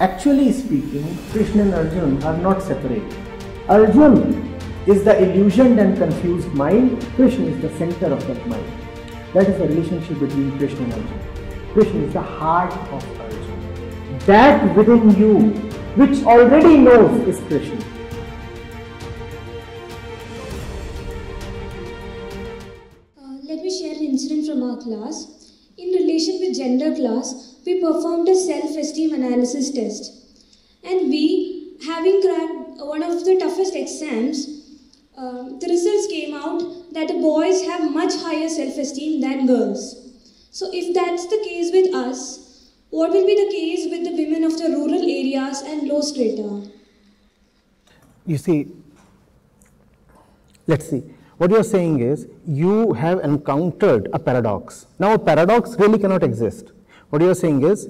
Actually speaking, Krishna and Arjun are not separate. Arjun is the illusioned and confused mind, Krishna is the center of that mind. That is the relationship between Krishna and Arjun. Krishna is the heart of Arjun. That within you, which already knows, is Krishna. Uh, let me share an incident from our class. In relation with gender class, we performed a self-esteem analysis test. And we, having cracked one of the toughest exams, um, the results came out that the boys have much higher self-esteem than girls. So if that's the case with us, what will be the case with the women of the rural areas and low strata? You see, let's see. What you're saying is you have encountered a paradox. Now, a paradox really cannot exist. What you're saying is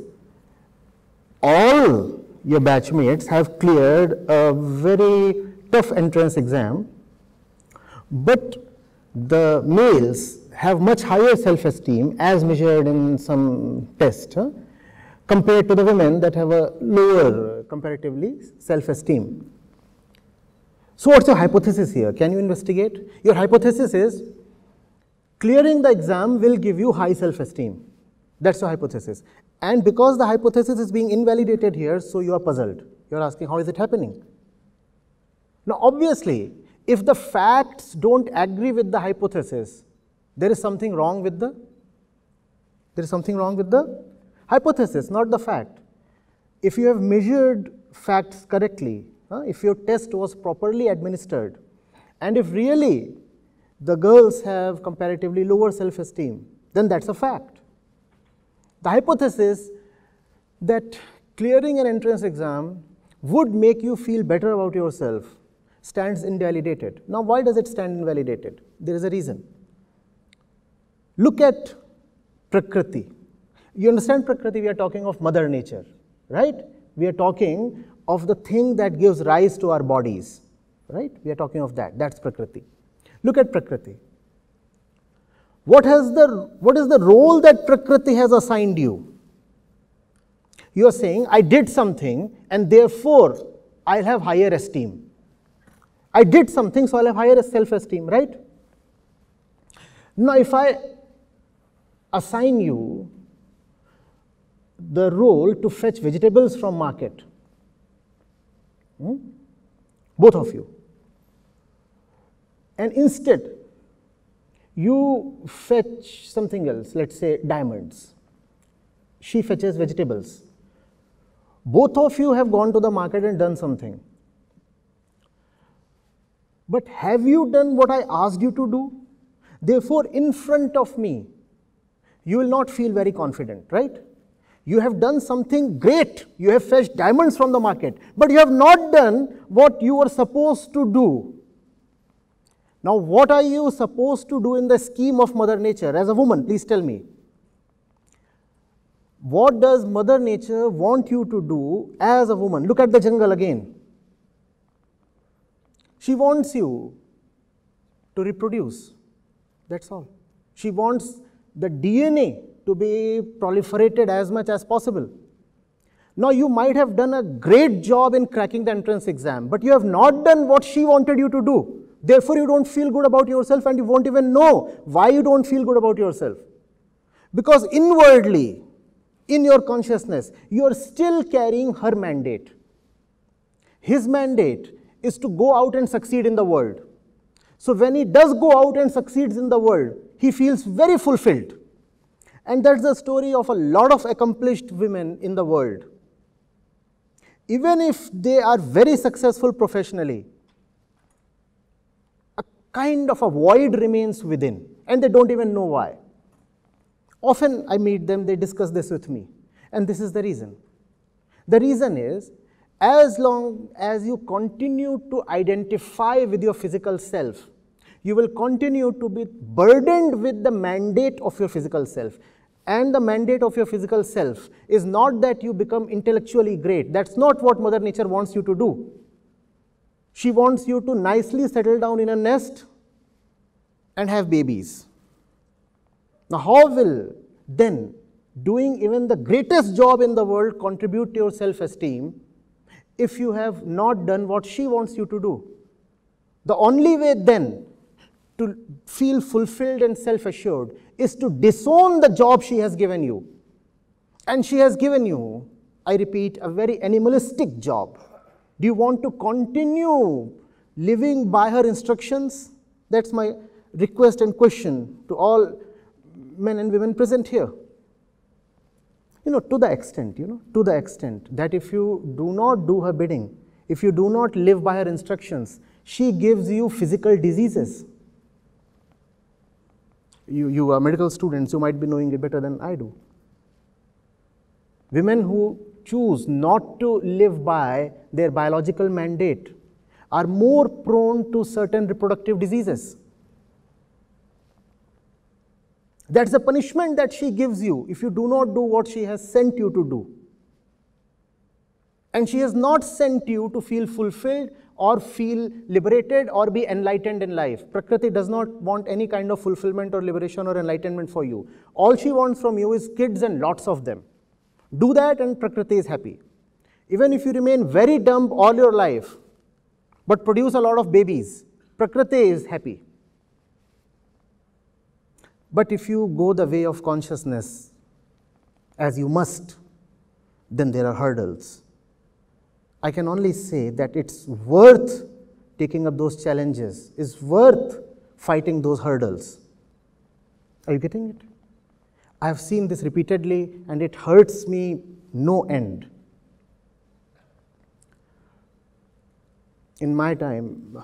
all your batchmates have cleared a very tough entrance exam, but the males have much higher self-esteem as measured in some test huh, compared to the women that have a lower comparatively self-esteem. So what's your hypothesis here? Can you investigate? Your hypothesis is clearing the exam will give you high self-esteem. That's your hypothesis. And because the hypothesis is being invalidated here, so you are puzzled. You're asking, how is it happening? Now, obviously, if the facts don't agree with the hypothesis, there is something wrong with the there is something wrong with the hypothesis, not the fact. If you have measured facts correctly, if your test was properly administered, and if really the girls have comparatively lower self-esteem, then that's a fact. The hypothesis that clearing an entrance exam would make you feel better about yourself stands invalidated. Now, why does it stand invalidated? There is a reason. Look at Prakriti. You understand Prakriti? We are talking of Mother Nature, right? We are talking of the thing that gives rise to our bodies, right? We are talking of that. That's Prakriti. Look at Prakriti. What, has the, what is the role that Prakriti has assigned you? You are saying, I did something and therefore I'll have higher esteem. I did something, so I'll have higher self esteem, right? Now, if I assign you the role to fetch vegetables from market, Hmm? Both of you. And instead, you fetch something else, let's say diamonds. She fetches vegetables. Both of you have gone to the market and done something. But have you done what I asked you to do? Therefore, in front of me, you will not feel very confident, right? You have done something great. You have fetched diamonds from the market, but you have not done what you were supposed to do. Now, what are you supposed to do in the scheme of Mother Nature as a woman? Please tell me. What does Mother Nature want you to do as a woman? Look at the jungle again. She wants you to reproduce. That's all. She wants the DNA to be proliferated as much as possible. Now, you might have done a great job in cracking the entrance exam, but you have not done what she wanted you to do. Therefore, you don't feel good about yourself and you won't even know why you don't feel good about yourself. Because inwardly, in your consciousness, you are still carrying her mandate. His mandate is to go out and succeed in the world. So, when he does go out and succeeds in the world, he feels very fulfilled. And that's the story of a lot of accomplished women in the world. Even if they are very successful professionally, kind of a void remains within, and they don't even know why. Often I meet them, they discuss this with me, and this is the reason. The reason is as long as you continue to identify with your physical self, you will continue to be burdened with the mandate of your physical self and the mandate of your physical self is not that you become intellectually great. That's not what Mother Nature wants you to do. She wants you to nicely settle down in a nest and have babies. Now, how will then doing even the greatest job in the world contribute to your self esteem if you have not done what she wants you to do? The only way then to feel fulfilled and self assured is to disown the job she has given you. And she has given you, I repeat, a very animalistic job. Do you want to continue living by her instructions? That's my request and question to all men and women present here. You know, to the extent, you know, to the extent that if you do not do her bidding, if you do not live by her instructions, she gives you physical diseases. You, you are medical students, you might be knowing it better than I do. Women who choose not to live by their biological mandate are more prone to certain reproductive diseases. That's the punishment that she gives you if you do not do what she has sent you to do. And she has not sent you to feel fulfilled or feel liberated or be enlightened in life. Prakriti does not want any kind of fulfillment or liberation or enlightenment for you. All she wants from you is kids and lots of them. Do that and Prakriti is happy. Even if you remain very dumb all your life, but produce a lot of babies, Prakriti is happy. But if you go the way of consciousness, as you must, then there are hurdles. I can only say that it's worth taking up those challenges, is worth fighting those hurdles. Are you getting it? I have seen this repeatedly and it hurts me no end. In my time,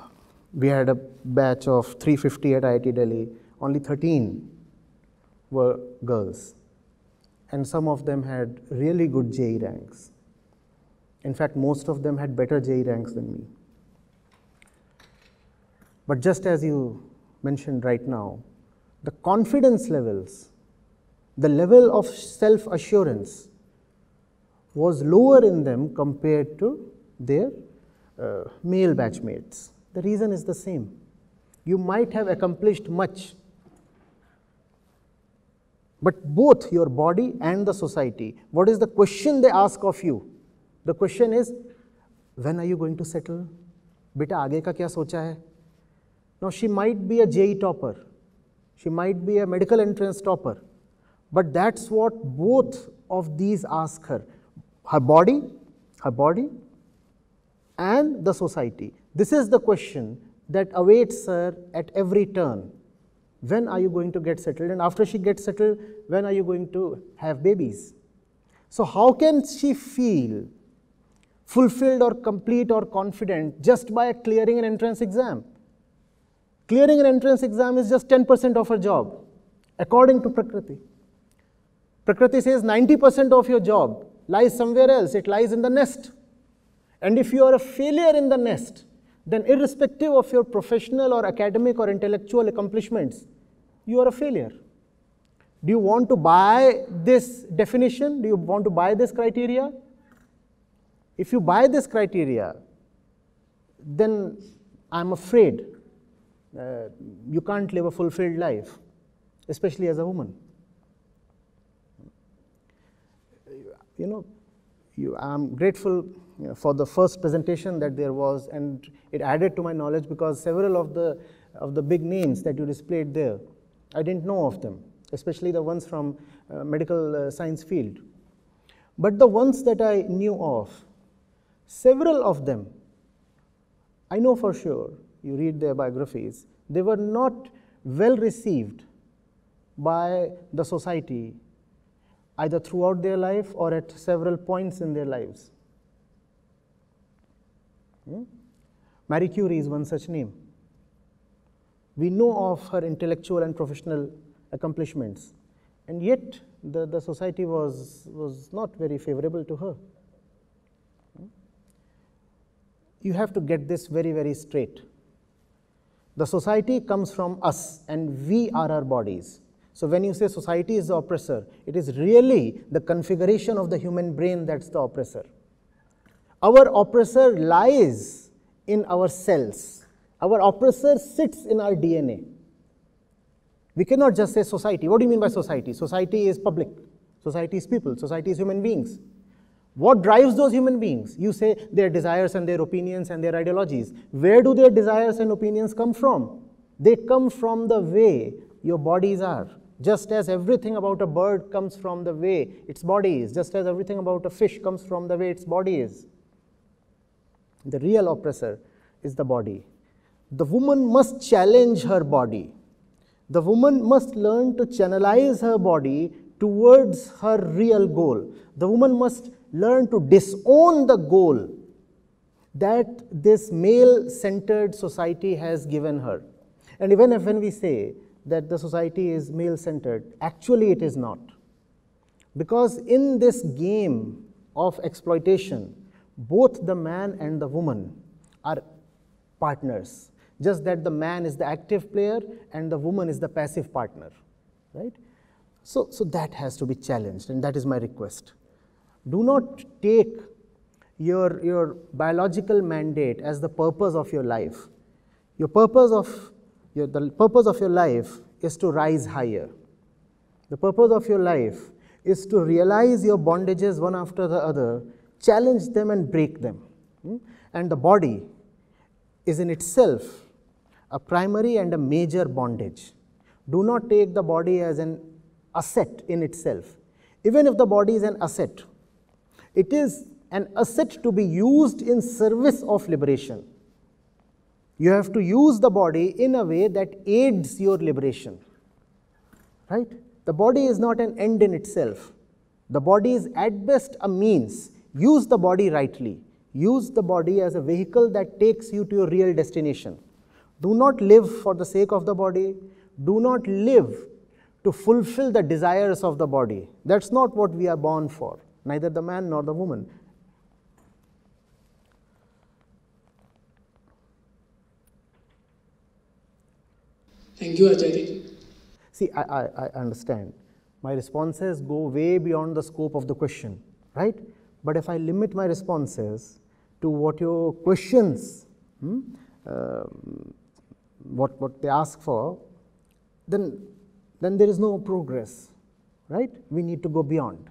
we had a batch of 350 at IIT Delhi, only 13 were girls, and some of them had really good JEE ranks. In fact, most of them had better JEE ranks than me. But just as you mentioned right now, the confidence levels, the level of self assurance was lower in them compared to their uh, male batchmates. The reason is the same. You might have accomplished much but both your body and the society, what is the question they ask of you? The question is, when are you going to settle? Beta, aage ka kya socha hai? Now, she might be a JEE topper, she might be a medical entrance topper, but that's what both of these ask her her body, her body, and the society. This is the question that awaits her at every turn when are you going to get settled? And after she gets settled, when are you going to have babies? So, how can she feel fulfilled or complete or confident just by clearing an entrance exam? Clearing an entrance exam is just 10% of her job, according to Prakriti. Prakriti says 90% of your job lies somewhere else, it lies in the nest. And if you are a failure in the nest, then irrespective of your professional or academic or intellectual accomplishments, you are a failure. Do you want to buy this definition? Do you want to buy this criteria? If you buy this criteria, then I'm afraid uh, you can't live a fulfilled life, especially as a woman. You know, you, I'm grateful you know, for the first presentation that there was, and it added to my knowledge because several of the of the big names that you displayed there I didn't know of them, especially the ones from uh, medical uh, science field. But the ones that I knew of, several of them, I know for sure, you read their biographies, they were not well received by the society either throughout their life or at several points in their lives. Hmm? Marie Curie is one such name. We know of her intellectual and professional accomplishments, and yet the, the society was, was not very favorable to her. You have to get this very, very straight. The society comes from us, and we are our bodies. So, when you say society is the oppressor, it is really the configuration of the human brain that's the oppressor. Our oppressor lies in our cells our oppressor sits in our DNA. We cannot just say society. What do you mean by society? Society is public. Society is people, society is human beings. What drives those human beings? You say their desires and their opinions and their ideologies. Where do their desires and opinions come from? They come from the way your bodies are. Just as everything about a bird comes from the way its body is, just as everything about a fish comes from the way its body is. The real oppressor is the body. The woman must challenge her body. The woman must learn to channelize her body towards her real goal. The woman must learn to disown the goal that this male centered society has given her. And even if when we say that the society is male centered, actually it is not. Because in this game of exploitation, both the man and the woman are partners, just that the man is the active player and the woman is the passive partner, right? So, so that has to be challenged, and that is my request. Do not take your, your biological mandate as the purpose of your life. Your purpose of your, the purpose of your life is to rise higher. The purpose of your life is to realize your bondages one after the other, challenge them and break them. Hmm? And the body is in itself a primary and a major bondage. Do not take the body as an asset in itself. Even if the body is an asset, it is an asset to be used in service of liberation. You have to use the body in a way that aids your liberation. Right? The body is not an end in itself. The body is at best a means. Use the body rightly. Use the body as a vehicle that takes you to your real destination. Do not live for the sake of the body. Do not live to fulfill the desires of the body. That's not what we are born for, neither the man nor the woman. Thank you, Acharya. See, I, I, I, understand. My responses go way beyond the scope of the question, right? But if I limit my responses to what your questions, hmm, uh, what, what they ask for, then, then there is no progress, right? We need to go beyond.